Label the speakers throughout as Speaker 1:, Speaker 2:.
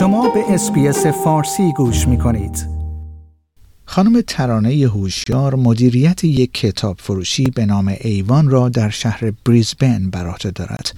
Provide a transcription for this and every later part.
Speaker 1: شما به SBS فارسی گوش می کنید. خانم ترانه هوشیار مدیریت یک کتاب فروشی به نام ایوان را در شهر بریزبن بر دارد.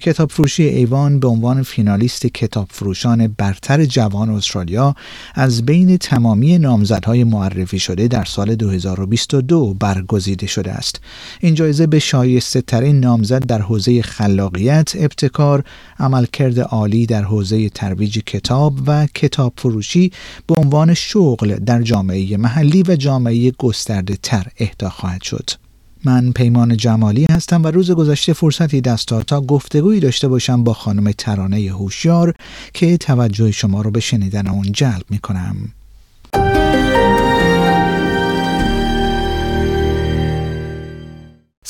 Speaker 1: کتاب فروشی ایوان به عنوان فینالیست کتاب فروشان برتر جوان استرالیا از بین تمامی نامزدهای معرفی شده در سال 2022 برگزیده شده است. این جایزه به شایسته ترین نامزد در حوزه خلاقیت، ابتکار، عملکرد عالی در حوزه ترویج کتاب و کتاب فروشی به عنوان شغل در جامعه محلی و جامعه گسترده تر اهدا خواهد شد. من پیمان جمالی هستم و روز گذشته فرصتی دست داد تا گفتگویی داشته باشم با خانم ترانه هوشیار که توجه شما رو به شنیدن اون جلب می کنم.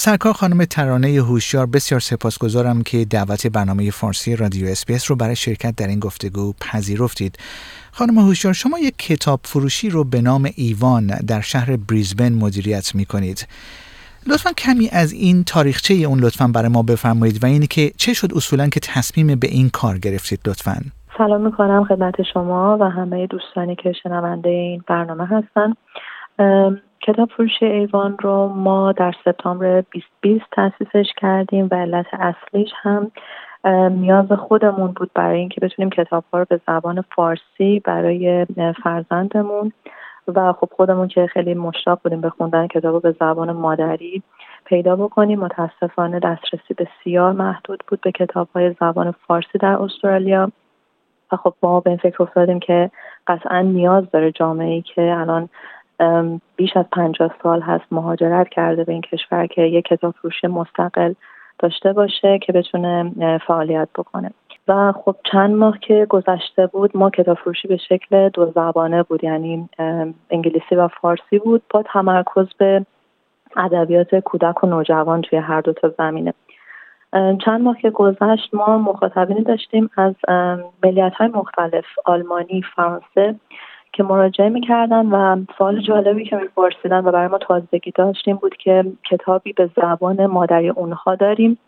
Speaker 1: سرکار خانم ترانه هوشیار بسیار سپاسگزارم که دعوت برنامه فارسی رادیو SBS رو برای شرکت در این گفتگو پذیرفتید. خانم هوشیار شما یک کتاب فروشی رو به نام ایوان در شهر بریزبن مدیریت می کنید. لطفا کمی از این تاریخچه اون لطفا برای ما بفرمایید و اینی که چه شد اصولا که تصمیم به این کار گرفتید لطفا؟
Speaker 2: سلام می‌کنم خدمت شما و همه دوستانی که شنونده این برنامه هستن. کتاب فروشی ایوان رو ما در سپتامبر 2020 تاسیسش کردیم و علت اصلیش هم نیاز خودمون بود برای اینکه بتونیم کتاب ها رو به زبان فارسی برای فرزندمون و خب خودمون که خیلی مشتاق بودیم به خوندن کتاب به زبان مادری پیدا بکنیم. متاسفانه دسترسی بسیار محدود بود به کتاب های زبان فارسی در استرالیا. و خب ما به این فکر افتادیم که قطعا نیاز داره جامعه ای که الان بیش از پنجاه سال هست مهاجرت کرده به این کشور که یک کتاب فروشی مستقل داشته باشه که بتونه فعالیت بکنه. و خب چند ماه که گذشته بود ما کتاب فروشی به شکل دو زبانه بود یعنی انگلیسی و فارسی بود. با تمرکز به ادبیات کودک و نوجوان توی هر دو تا زمینه. چند ماه که گذشت ما مخاطبینی داشتیم از ملیت های مختلف آلمانی فرانسه که مراجعه می‌کردن و سوال جالبی که میپرسیدن و برای ما تازگی داشتیم بود که کتابی به زبان مادری اونها داریم.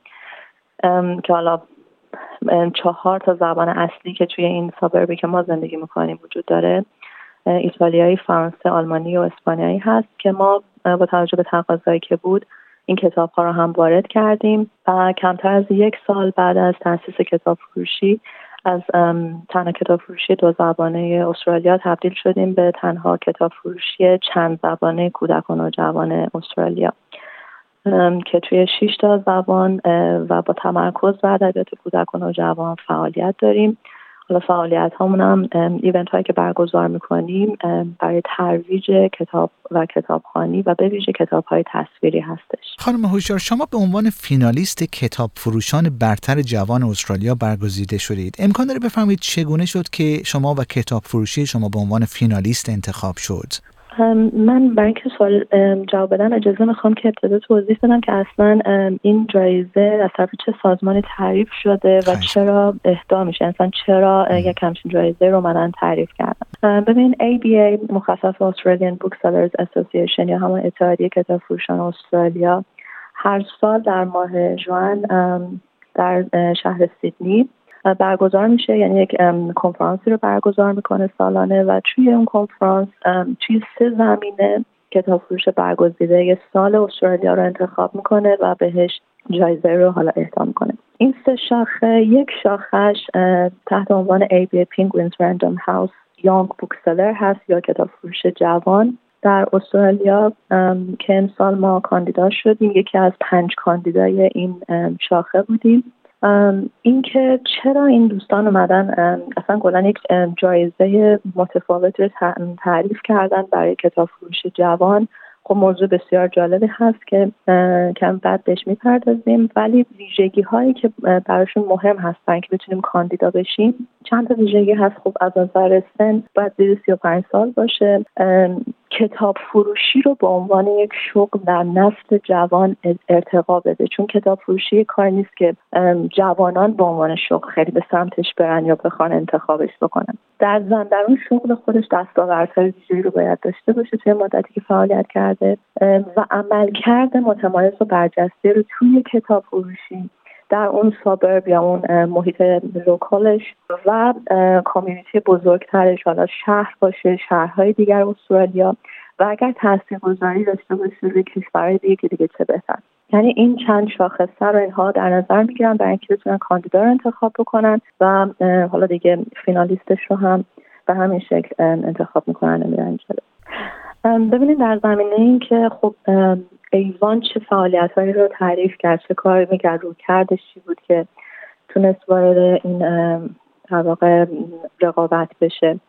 Speaker 2: که حالا چهار تا زبان اصلی که توی این سابربی که ما زندگی می‌کنیم وجود داره ایتالیایی، فرانسه، آلمانی و اسپانیایی هست که ما با توجه به تقاضایی که بود این کتاب ها رو هم وارد کردیم و کمتر از یک سال بعد از تاسیس کتاب فروشی از تنها کتاب فروشی دو زبانه استرالیا تبدیل شدیم به تنها کتاب فروشی چند زبانه کودک و نوجوان استرالیا. که توی 6 تا زبان و با تمرکز بر ادبیات کودک و نوجوان فعالیت داریم. حالا فعالیت هامون هم ایونت هایی که برگزار می‌کنیم برای ترویج کتاب و کتابخانی و به ویژه کتاب های تصویری هستش.
Speaker 1: خانم هوشیار شما به عنوان فینالیست کتاب فروشان برتر جوان استرالیا برگزیده شدید. امکان داره بفهمید چگونه شد که شما و کتاب فروشی شما به عنوان فینالیست انتخاب شد؟
Speaker 2: من برای اینکه سوال جواب بدم اجازه می‌خوام که ابتدا توضیح بدم که اصلا این جایزه از طرف چه سازمانی تعریف شده و چرا اهدا میشه؟ اصلا چرا یک همچین جایزه رو من تعریف کردم ببین ABA مخصص Australian Booksellers Association یا همون اتحادیه کتاب فروشان استرالیا هر سال در ماه جوان در شهر سیدنی برگزار میشه. یعنی یک کنفرانسی رو برگزار می‌کنه سالانه و توی اون کنفرانس توی سه زمینه کتاب فروش برگزیده. سال استرالیا رو انتخاب می‌کنه و بهش جایزه رو حالا اهدا می‌کنه. این سه شاخه یک شاخش تحت عنوان ABA Penguins Random House Young Bookseller هست یا کتاب فروش جوان. در استرالیا که امسال ما کاندیدا شدیم یکی از پنج کاندیدای این شاخه بودیم. اینکه چرا این دوستان اومدن اصلا کلا یک جایزه متفاوت رو تعریف کردن برای کتاب فروش جوان. خب موضوع بسیار جالبی هست که کم بعد بهش می‌پردازیم ولی ویژگی هایی که براشون مهم هستن که بتونیم کاندیدا بشیم چند تا ویژگی هست. خب از نظر سن باید زیر 35 سال باشه. کتاب فروشی رو به عنوان یک شغل در نسل جوان ارتقا بده. چون کتاب فروشی کار نیست که جوانان به عنوان شغل خیلی به سمتش برن یا بخوان انتخابش بکنن. در زن در اون شغل خودش دستاوردهای ویژه‌ای رو باید داشته باشه توی مدتی که فعالیت کرده. و عملکرد متمایز و برجسته رو توی کتاب فروشی در اون سابرب یا اون محیط لوکالش و کامیونیتی بزرگترش حالا شهر باشه شهرهای دیگر استرالیا. و اگر تاثیرگذاری داشته باشه روی کشورهای دیگه که دیگه چه بهتر. یعنی این چند شاخصه رو اینها در نظر می‌گیرن برای اینکه بتونن کاندیدا رو انتخاب بکنن و حالا دیگه فینالیستش رو هم به همین شکل انتخاب می‌کنن میرن جلو. ببینید در زمینه این که خب ایوان چه فعالیت هایی رو تعریف کرد چه کاری می‌کرد رو کردش چی بود که تونست وارد این در واقع رقابت بشه.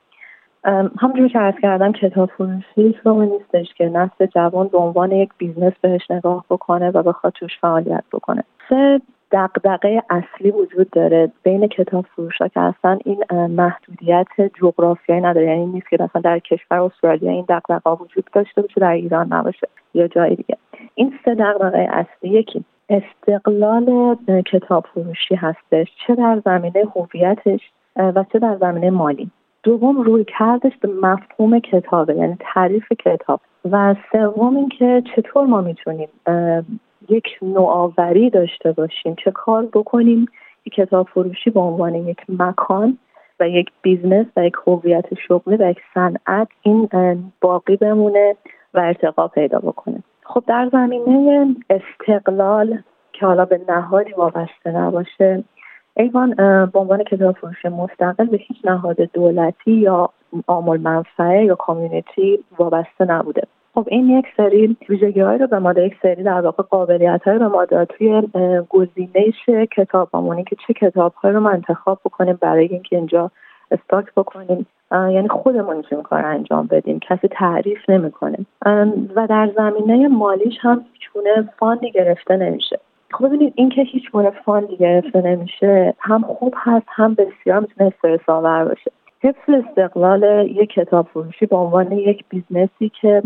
Speaker 2: همونجور که عرض کردم کتاب فروشی شما نیستش که نسل جوان به عنوان یک business بهش نگاه بکنه و بخواد توش فعالیت بکنه. سه دغدغه اصلی وجود داره بین کتاب فروش ها که اصلا این محدودیت جغرافیایی نداره. یعنی نیست که مثلا در کشور استرالیا این دغدغه وجود داشته باشه در ایران نباشه یا جای دیگه. این سه دغدغه اصلی یکی استقلال کتاب فروشی هستش چه در زمینه هویتش و چه در زمینه مالی. دوم رویکردش به مفهوم کتابه یعنی تعریف کتاب. و سوم اینکه چطور ما می‌تونیم یک نوآوری داشته باشیم چه کار بکنیم کتاب فروشی به عنوان یک مکان و یک business و یک هویت شغلی و یک صنعت این باقی بمونه و ارتقا پیدا بکنه. خب در زمینه استقلال که حالا به نهادی وابسته نباشه ایوان به عنوان کتاب فروش مستقل به هیچ نهاد دولتی یا عامل منفعه یا کامیونیتی وابسته نبوده. خب این یک سری ویژگی رو به ما یک سری در واقع قابلیت به ما داد توی گزینش کتاب همونی که چه کتاب های رو ما انتخاب بکنیم برای اینکه اینجا استاک بکنیم. یعنی خودمون می‌تونیم کار انجام بدیم. کسی تعریف نمی‌کنه. و در زمینه مالیش هم هیچ fund ی گرفته نمیشه. خب ببینید اینکه هیچ گونه fund ی گرفته نمیشه هم خوب هست هم بسیار می‌تونه استرس آور باشه. حفظ استقلال یک کتاب فروشی به عنوان یک business ی که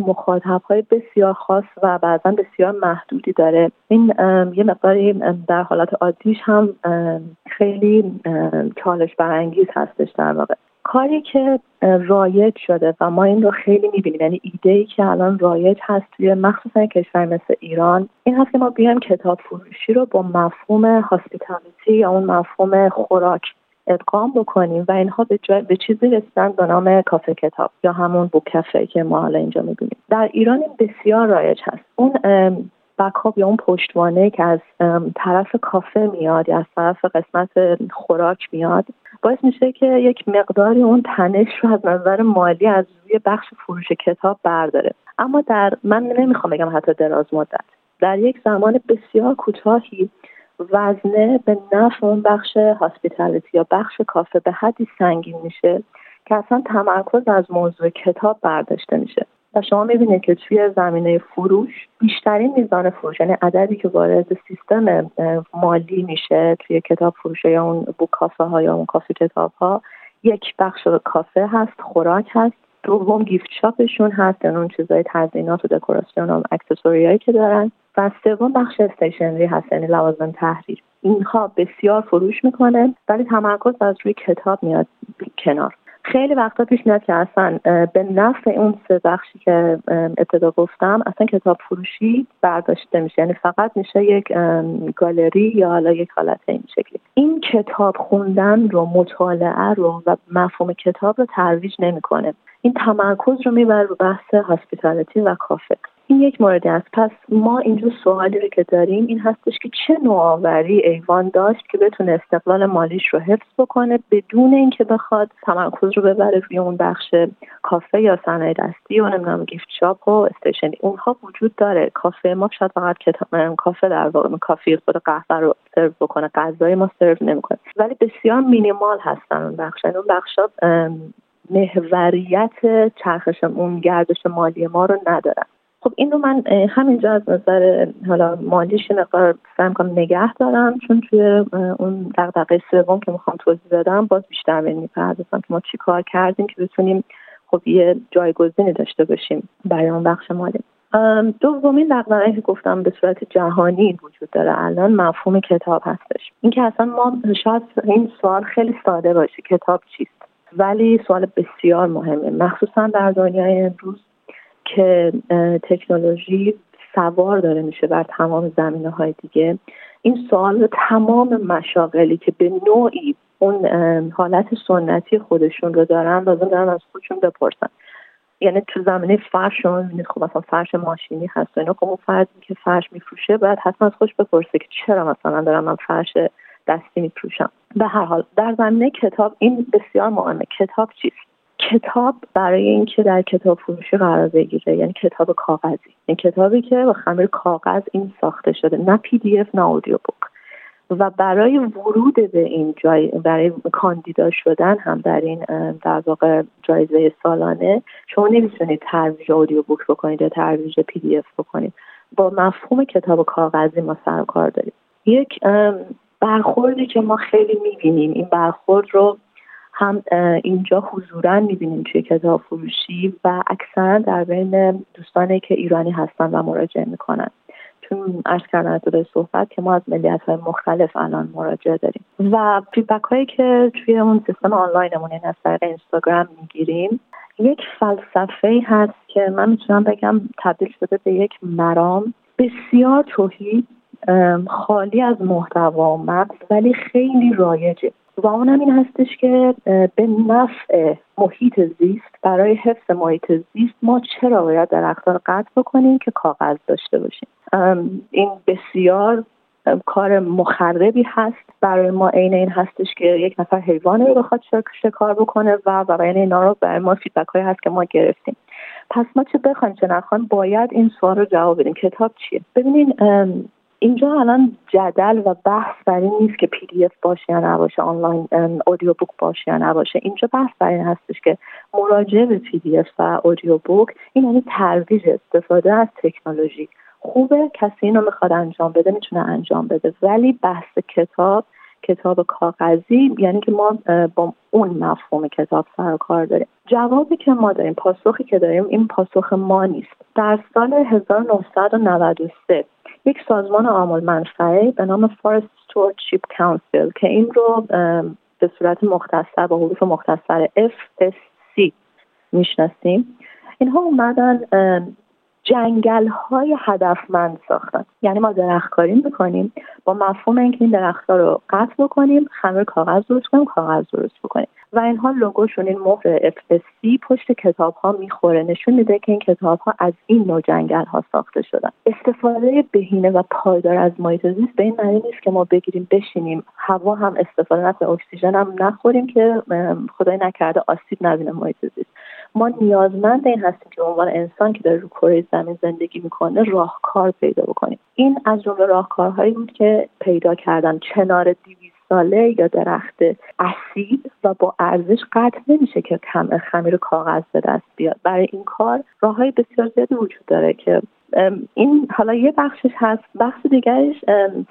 Speaker 2: های بسیار خاص و بعضا بسیار محدودی داره. این یه مقداری در حالت عادیش هم خیلی چالش برانگیز هستش در واقع. کاری که رایج شده و ما این رو خیلی می‌بینیم یعنی ایده ای که الان رایج هست توی مخصوصا کشور مثل ایران این هست که ما بیایم کتاب فروشی رو با مفهوم hospitality یا اون مفهوم خوراک ادغام بکنیم و اینها به, به چیزی رسیدن به نام کافه کتاب یا همون بوکفه که ما حالا اینجا می‌بینیم. در ایران این بسیار رایج هست. اون بکاپ یا اون پشتوانه که از طرف کافه میاد یا از طرف قسمت خوراک میاد باعث میشه که یک مقداری اون تنش رو از نظر مالی از روی بخش فروش کتاب برداره. اما در من نمی‌خوام بگم حتی دراز مدت. در یک زمان بسیار کوتاهی وزنه به نفع اون بخش hospitality یا بخش کافه به حدی سنگین میشه که اصلا تمرکز از موضوع کتاب برداشته میشه. و شما می‌بینید که توی زمینه فروش بیشترین میزان فروش یعنی عددی که وارد سیستم مالی میشه توی کتاب فروش یا اون book cafe ها یا اون کافه کتاب ها یک بخش کافه هست خوراک هست. دوم gift shop شون هست یعنی اون چیزای تزیینات و دکوراسیون و accessory که دارن. و سوم بخش stationery هست یعنی لوازم تحریر. اینها بسیار فروش می‌کنه ولی تمرکز از روی کتاب میاد کنار. خیلی وقتا پیش میاد که اصلا به نفع اون سه بخشی که ابتدا گفتم اصلا کتاب فروشی برداشته میشه. یعنی فقط میشه یک گالری یا حالا یک حالت این شکلی. این کتاب خوندن رو مطالعه رو و مفهوم کتاب رو ترویج نمی‌کنه. این تمرکز رو می‌بره رو بحث hospitality و کافه. این یک موردی است. پس ما اینجا سوالی رو که داریم این هستش که چه نوآوری ایوان داشت که بتونه استقلال مالیش رو حفظ بکنه بدون اینکه بخواد تمرکز رو ببره روی اون بخش کافه یا صنایع دستی و نمی‌دونم گیفت شاپ و استیشنی اونها وجود داره. کافه ما شاید فقط کافه در واقع کافی خود قهوه رو سرو بکنه. غذای ما سرو نمی‌کنه. ولی بسیار مینیمال هستن اون بخش. یعنی اون بخشا محوریت چرخش اون گردش مالی ما رو ندارن خب این رو من همینجا از نظر حالا مالیش مقدار سعی کنم نگه دارم چون توی اون دقیقه سوم که می‌خوام توضیح بدم باز بیشتر به می‌پردازم که ما چی کار کردیم که بتونیم خب یه جایگزینی داشته باشیم برای اون بخش مالی. دومین دقدقه که گفتم به صورت جهانی وجود داره الان مفهوم کتاب هستش. اینکه اصلا ما شاید این سوال خیلی ساده باشه کتاب چیست؟ ولی سوال بسیار مهمه. مخصوصا در دنیای امروز که تکنولوژی سوار داره میشه بر تمام زمینه های دیگه. این سوال تمام مشاغلی که به نوعی اون حالت سنتی خودشون رو دارن لازم دارن از خودشون بپرسن. یعنی تو زمینه فرش شما می‌بینید خب مثلا فرش ماشینی هست و اینا خب اون فرد که فرش میفروشه باید حتما از خودش بپرسه که چرا مثلا دارم من فرش دستی میفروشم. به هر حال در زمینه کتاب این بسیار مهمه. کتاب چیست؟ کتاب برای اینکه در کتاب فروشی قرار بگیره یعنی کتاب کاغذی. این کتابی که با خمیر کاغذ این ساخته شده. نه PDF نه audiobook و برای ورود به این جای برای کاندیدا شدن هم در این در واقع جایزه سالانه شما نمی‌تونید ترویج audiobook بکنید یا ترویج PDF بکنید. با مفهوم کتاب کاغذی ما سر کار داریم. یک برخوردی که ما خیلی می‌بینیم. این برخورد رو هم اینجا حضورا می‌بینیم توی کتاب فروشی و اکثرا در بین دوستانی که ایرانی هستن و مراجعه می‌کنن. چون ارز کردن دوره صحبت که ما از ملیت های مختلف الان مراجعه داریم. و فیدبک هایی که توی اون سیستم آنلاینمون این از طریق اینستاگرام می‌گیریم یک فلسفه هست که من می‌تونم بگم تبدیل شده به یک مرام بسیار توحید خالی از محتوا و مغز ولی خیلی رایجه. و اونم این هستش که به نفع محیط زیست برای حفظ محیط زیست ما چرا باید درختان قطع بکنیم که کاغذ داشته باشیم؟ این بسیار کار مخربی هست. برای ما عین این هستش که یک نفر حیوان رو بخواد شکار بکنه و برای اینا رو برای ما feedback هایی هست که ما گرفتیم. پس ما چه بخوایم چه نخوایم باید این سوال رو جواب بدیم. کتاب چیه؟ ببینین اینجا الان جدل و بحث بر این نیست که PDF باشه یا نباشه آنلاین audiobook باشه یا نباشه. اینجا بحث بر این هستش که مراجعه به PDF و audiobook این یعنی ترویج استفاده از تکنولوژی. خوبه کسی اینو می‌خواد انجام بده می‌تونه انجام بده. ولی بحث کتاب کتاب کاغذی یعنی که ما با اون مفهوم کتاب سر کار داریم. جوابی که ما داریم پاسخی که داریم این پاسخ ما نیست. در سال 1993 یک سازمان عامل منفعه به نام فارست Stewardship Council که این رو به صورت مختصر با حروف مختصر FSC می‌شناسیم. اینها اومدن جنگل های هدفمند ساختن. یعنی ما درختکاری می‌کنیم. با مفهوم اینکه این درختها رو قطع بکنیم خمیر کاغذ درست کنیم کاغذ درست بکنیم. و اینها لوگوشون این مهر FSC پشت کتاب ها می‌خوره. نشون میده که این کتاب ها از این نوع جنگل ها ساخته شدن. استفاده بهینه و پایدار از محیط زیست به این معنی نیست که ما بگیریم بشینیم. هوا هم استفاده نکنیم اکسیژن هم نخوریم که خدای نکرده آسیب نبینه محیط زیست ما نیازمند این هستیم که عنوان انسان که داره رو کره زمین زندگی می‌کنه راهکار پیدا بکنیم. این از جمله راهکارهایی بود که پیدا کردن. چنار دیویست ساله یا درخت اصیل و با ارزش قطع نمیشه که کم خمیر کاغذ به دست بیاد. برای این کار راه های بسیار زیادی وجود داره که این حالا یه بخشش هست. بخش دیگرش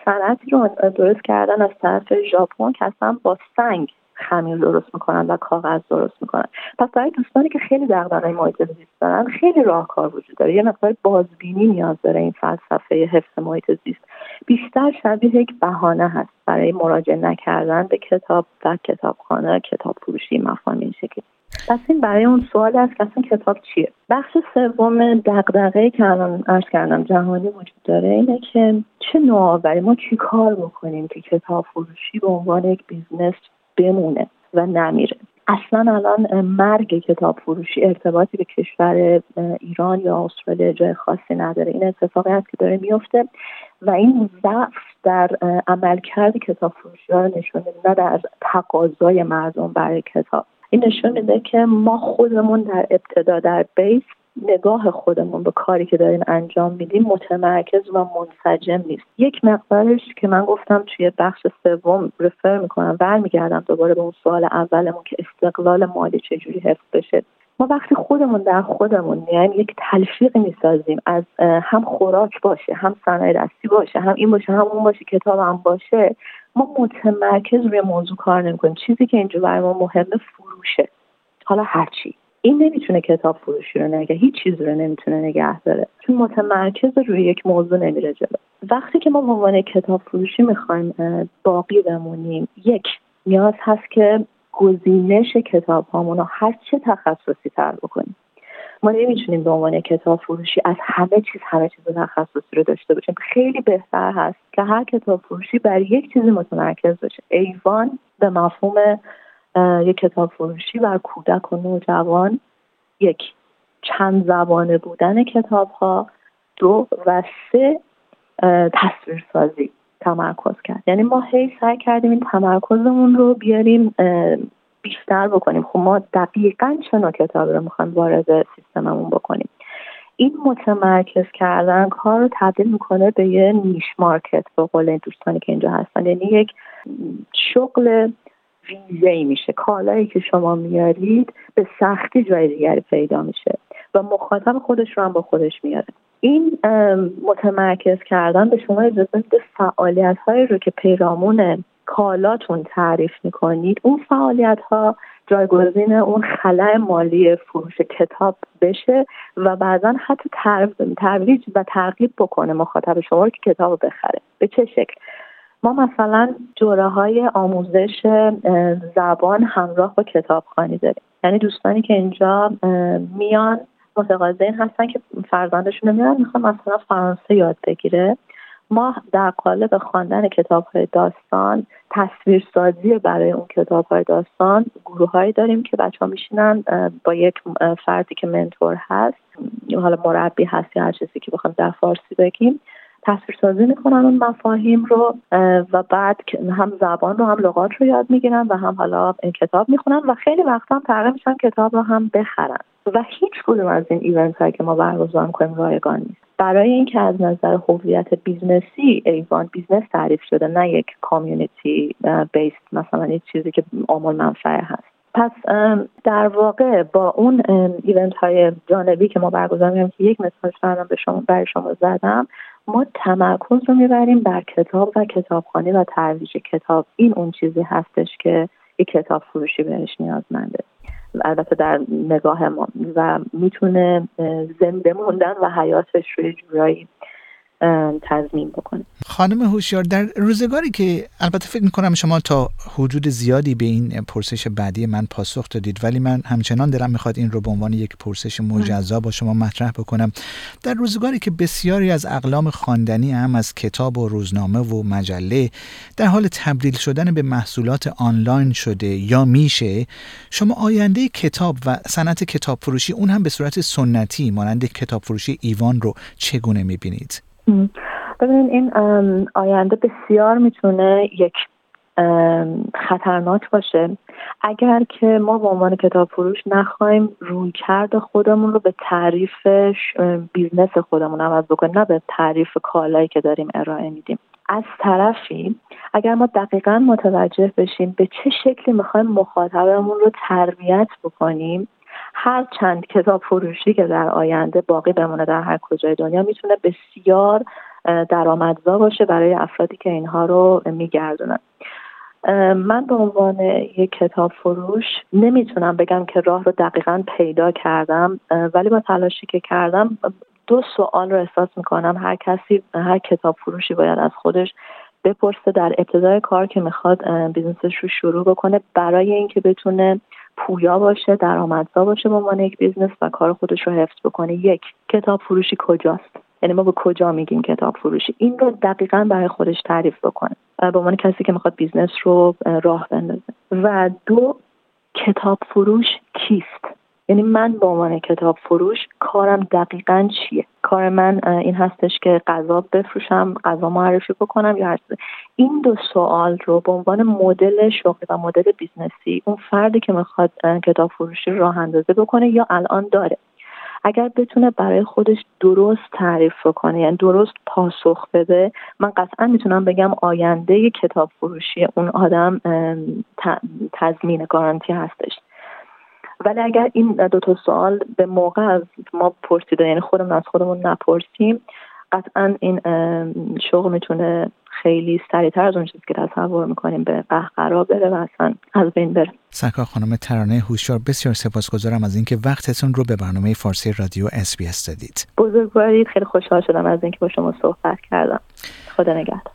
Speaker 2: صنعتی رو درست کردن از طرف ژاپن که اصلا با سنگ خمیر درست می‌کنن و کاغذ درست می‌کنن. پس برای دوستانی که خیلی دغدغه محیط زیست دارن خیلی راهکار وجود داره. یه مقدار بازبینی نیاز داره این فلسفه حفظ محیط زیست. بیشتر شبیه یک بهانه هست برای مراجعه نکردن به کتاب و کتابخانه کتاب فروشی مفاهیم این شکلی. پس این برای اون سوال است که اصلا کتاب چیه؟ بخش سوم دغدغه که الان عرض کردم جهانی وجود داره اینه که چه نوآوری ما چی کار بکنیم که کتاب فروشی به عنوان یک business بمونه و نمیره. اصلا الان مرگ کتاب فروشی ارتباطی به کشور ایران یا استرالیا جای خاصی نداره. این اتفاقی هست که داره میفته و این ضعف در عملکرد کتاب فروشی ها نشون میده در تقاضای مردم برای کتاب. این نشون میده که ما خودمون در ابتدا در بیس نگاه خودمون به کاری که داریم انجام میدیم متمرکز و منسجم نیست. یک مقدارش که من گفتم توی بخش سوم رفر می‌کنم برمیگردم دوباره به اون سوال اولمون که استقلال مالی چجوری حفظ بشه. ما وقتی خودمون در خودمون یعنی یک تلفیق می‌سازیم از هم خوراک باشه هم صنایع دستی باشه هم این باشه هم اون باشه کتاب هم باشه ما متمرکز روی موضوع کار نمی‌کنیم. چیزی که اینجا برای ما مهمه فروشه. حالا هرچی این نمی‌تونه کتاب فروشی رو نگه هیچ چیزی رو نمی‌تونه نگه داره. چون متمرکز روی یک موضوع نمیره جلو. وقتی که ما به عنوان کتاب فروشی می‌خوایم باقی بمونیم یک نیاز هست که گزینش کتاب هامون رو هر چه تخصصی تر بکنیم. ما نمی‌تونیم به عنوان کتاب فروشی از همه چیز همه چیز تخصصی رو داشته باشیم. خیلی بهتر هست که هر کتاب فروشی بر یک چیزی متمرکز باشه. ایوان به مفهوم یک کتاب فروشی بر کودک و نوجوان یک چند زبانه بودن کتاب ها دو و سه تصویرسازی تمرکز کرد. یعنی ما هی سعی کردیم این تمرکزمون رو بیاریم بیشتر بکنیم. خب ما دقیقا چه نوع کتابی رو می‌خوایم وارد سیستممون بکنیم؟ این متمرکز کردن کار رو تبدیل می‌کنه به یه نیش مارکت به قول دوستانی که اینجا هستن. یعنی یک شغل ویژه میشه. کالایی که شما میارید به سختی جای دیگری پیدا میشه و مخاطب خودش رو هم با خودش میاره. این متمرکز کردن به شما اجازه میده فعالیت هایی رو که پیرامون کالاتون تعریف می‌کنید اون فعالیت ها جایگزین اون خلع مالی فروش کتاب بشه و بعضا حتی ترویج و ترغیب بکنه مخاطب شما رو که کتاب رو بخره. به چه شکل؟ ما مثلا جوره های آموزش زبان همراه با کتابخانی داریم. یعنی دوستانی که اینجا میان متقاضی هستن که فرزندشون رو می‌خوان مثلا فرانسه یاد بگیره. ما در قالب خواندن کتاب های داستان تصویرسازی برای اون کتاب های داستان گروه هایی داریم که بچه ها میشینن با یک فردی که منتور هست حالا مربی هست یا هر چیزی که بخوام در فارسی بگیم. تصویرسازی می‌کنن اون مفاهیم رو و بعد هم زبان رو هم لغات رو یاد می‌گیرن و هم حالا کتاب می‌خونن و خیلی وقتا هم میشن کتاب رو هم بخرن. و هیچ کدوم از این event هایی که ما برگزار می‌کنیم رایگان نیست. برای اینکه از نظر هویت business ی ایوان business تعریف شده نه یک community based مثلا یک چیزی که عام‌المنفعه هست. پس در واقع با اون event های جانبی که ما برگزار می‌کنیم که یک مثال به شما برای شما زدم ما تمرکز رو می‌بریم بر کتاب و کتابخانه و ترویج کتاب. این اون چیزی هستش که یک کتاب فروشی بهش نیازمنده. البته در نگاه ما. و می‌تونه زنده موندن و حیاتش روی جورایی تضمین بکنه
Speaker 1: خانم هوشیار در روزگاری که البته فکر می‌کنم شما تا حدود زیادی به این پرسش بعدی من پاسخ دادید ولی من همچنان دلم می‌خواد این رو به عنوان یک پرسش مجزا با شما مطرح بکنم در روزگاری که بسیاری از اقلام خواندنی هم از کتاب و روزنامه و مجله در حال تبدیل شدن به محصولات آنلاین شده یا میشه شما آینده کتاب و صنعت کتاب فروشی اون هم به صورت سنتی مانند کتاب فروشی ایوان رو چگونه می‌بینید؟
Speaker 2: ببینید این آینده بسیار می‌تونه یک خطرناک باشه. اگر که ما به عنوان کتاب فروش نخواهیم روی کرد خودمون رو به تعریف business خودمون عوض بکنیم نه به تعریف کالایی که داریم ارائه میدیم. از طرفی اگر ما دقیقا متوجه بشیم به چه شکلی می‌خوایم مخاطبمون رو تربیت بکنیم هر چند کتاب فروشی که در آینده باقی بمونه در هر کجای دنیا می‌تونه بسیار درآمدزا باشه برای افرادی که اینها رو میگردونن. من به عنوان یک کتاب فروش نمی‌تونم بگم که راه رو دقیقا پیدا کردم ولی با تلاشی که کردم دو سوال رو احساس می‌کنم هر کسی هر کتاب فروشی باید از خودش بپرسه در ابتدای کار که می‌خواد business ش رو شروع بکنه برای اینکه بتونه پویا باشه درآمدزا باشه به عنوان یک business و کار خودش رو حفظ بکنه. یک کتاب فروشی کجاست؟ یعنی ما به کجا میگیم کتاب فروشی؟ این رو دقیقا برای خودش تعریف بکنه به عنوان کسی که می‌خواد business رو راه بندازه. و دو کتاب فروش کیست؟ یعنی من به عنوان کتاب فروش کارم دقیقا چیه؟ کار من این هستش که غذا بفروشم غذا معرفی بکنم یا این دو سوال رو به عنوان مدل شغلی و مدل business ی اون فردی که می‌خواد کتاب فروشی راه اندازه بکنه یا الان داره. اگر بتونه برای خودش درست تعریف کنه یعنی درست پاسخ بده من قطعا می‌تونم بگم آینده کتاب فروشی اون آدم تضمین گارانتی هستش. ولی اگر این دو تا سوال به موقع از ما پرسیده یعنی خودمون از خودمون نپرسیم قطعا این شغل می‌تونه خیلی سریعتر از اون چیزی که تصور می‌کنیم به قهقرا بره و اصلا از بین بره.
Speaker 1: سرکار خانم ترانه هوشیار بسیار سپاسگزارم از اینکه وقتتون رو به برنامه فارسی رادیو اس بی دادید.
Speaker 2: بزرگوارید خیلی خوشحال شدم از اینکه با شما صحبت کردم. خدا نگهدار.